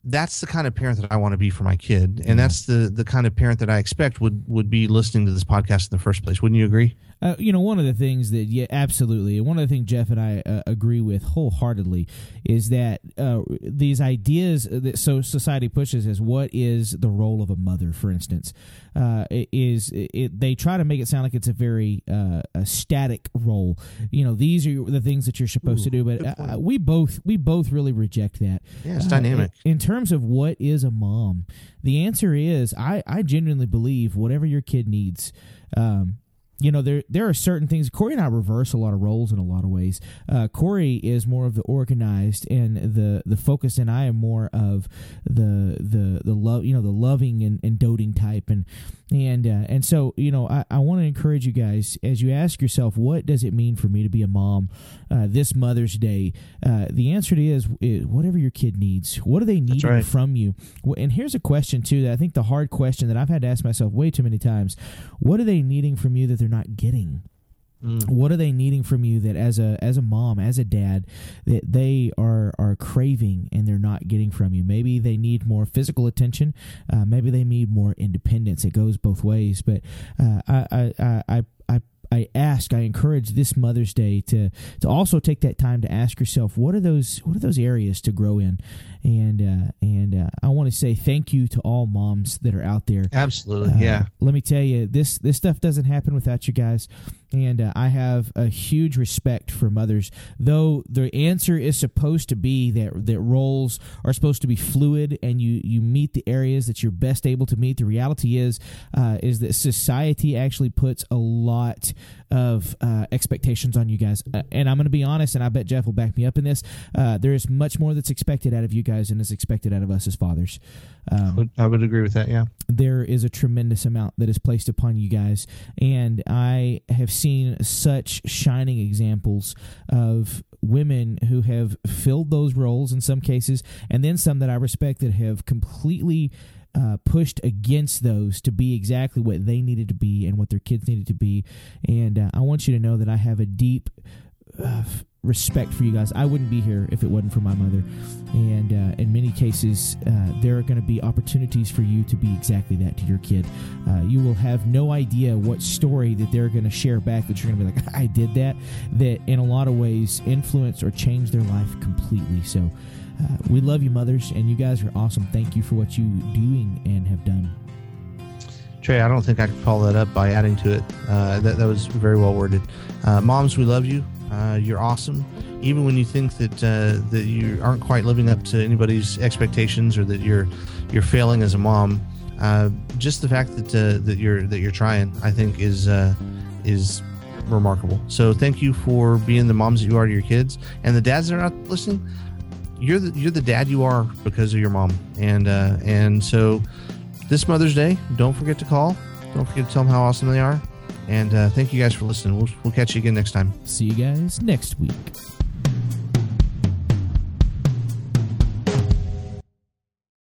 S3: that's the kind of parent that I want to be for my kid, and mm-hmm. that's the the kind of parent that I expect would would be listening to this podcast in the first place. Wouldn't you agree?
S2: Uh, you know, one of the things that, yeah, absolutely. One of the things Jeff and I uh, agree with wholeheartedly is that uh, these ideas that so society pushes as what is the role of a mother, for instance, uh, is it, they try to make it sound like it's a very uh, a static role. You know, these are the things that you're supposed
S3: Ooh,
S2: to do, but uh, we both we both really reject that.
S3: Yeah, it's dynamic.
S2: In, in terms of what is a mom, the answer is I, I genuinely believe whatever your kid needs. Um, you know, there there are certain things. Corey and I reverse a lot of roles in a lot of ways. Uh, Corey is more of the organized and the the focus, and I am more of the the the love. You know, the loving and, and doting type, and and uh, and so you know, I, I want to encourage you guys as you ask yourself, what does it mean for me to be a mom uh, this Mother's Day? Uh, the answer to is, is whatever your kid needs. What do they need
S3: right.
S2: from you? And here's a question too that I think the hard question that I've had to ask myself way too many times: What are they needing from you that they're not getting?
S3: Mm.
S2: What are they needing from you that as a as a mom, as a dad, that they are are craving and they're not getting from you? Maybe they need more physical attention. Uh, maybe they need more independence. It goes both ways. But uh, I, I I I ask, I encourage this Mother's Day to to also take that time to ask yourself what are those what are those areas to grow in, and uh, and uh, I want to say thank you to all moms that are out there.
S3: Absolutely,
S2: Uh,
S3: yeah.
S2: Let me tell you, this this stuff doesn't happen without you guys, and uh, I have a huge respect for mothers. Though the answer is supposed to be that that roles are supposed to be fluid, and you you meet the areas that you're best able to meet. The reality is uh, is that society actually puts a lot of uh, expectations on you guys, uh, and I'm going to be honest, and I bet Jeff will back me up in this. Uh, there is much more that's expected out of you guys than is expected out of us as fathers. Um,
S3: I would agree with that. Yeah.
S2: there is a tremendous amount that is placed upon you guys and i have seen such shining examples of women who have filled those roles in some cases and then some that i respect that have completely uh, pushed against those to be exactly what they needed to be and what their kids needed to be. And uh, i want you to know that i have a deep uh, respect for you guys. I wouldn't be here if it wasn't for my mother. And uh, in many cases, uh, there are going to be opportunities for you to be exactly that to your kid. Uh, you will have no idea what story that they're going to share back that you're going to be like, I did that, that in a lot of ways influence or change their life completely. So uh, we love you, mothers, and you guys are awesome. Thank you for what you're doing and have done.
S3: Trey, I don't think I could follow that up by adding to it. Uh, that, that was very well worded. Uh, moms, we love you. Uh, you're awesome. Even when you think that uh, that you aren't quite living up to anybody's expectations or that you're you're failing as a mom, uh, just the fact that uh, that you're that you're trying, I think, is uh, is remarkable. So thank you for being the moms that you are to your kids and the dads that are not listening. You're the you're the dad you are because of your mom, and uh, and so this Mother's Day, don't forget to call. Don't forget to tell them how awesome they are. And uh, thank you guys for listening. We'll, we'll catch you again next time.
S2: See you guys next week.